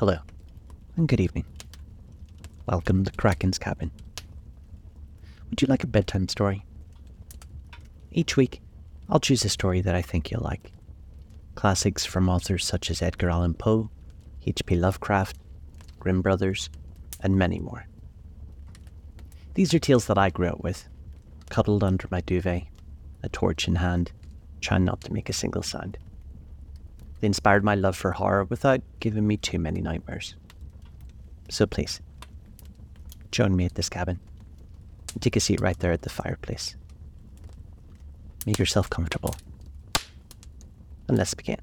Hello, and good evening. Welcome to Kraken's Cabin. Would you like a bedtime story? Each week, I'll choose a story that I think you'll like. Classics from authors such as Edgar Allan Poe, H.P. Lovecraft, Grimm Brothers, and many more. These are tales that I grew up with, cuddled under my duvet, a torch in hand, trying not to make a single sound. They inspired my love for horror without giving me too many nightmares. So please, join me at this cabin take a seat right there at the fireplace. Make yourself comfortable. And let's begin.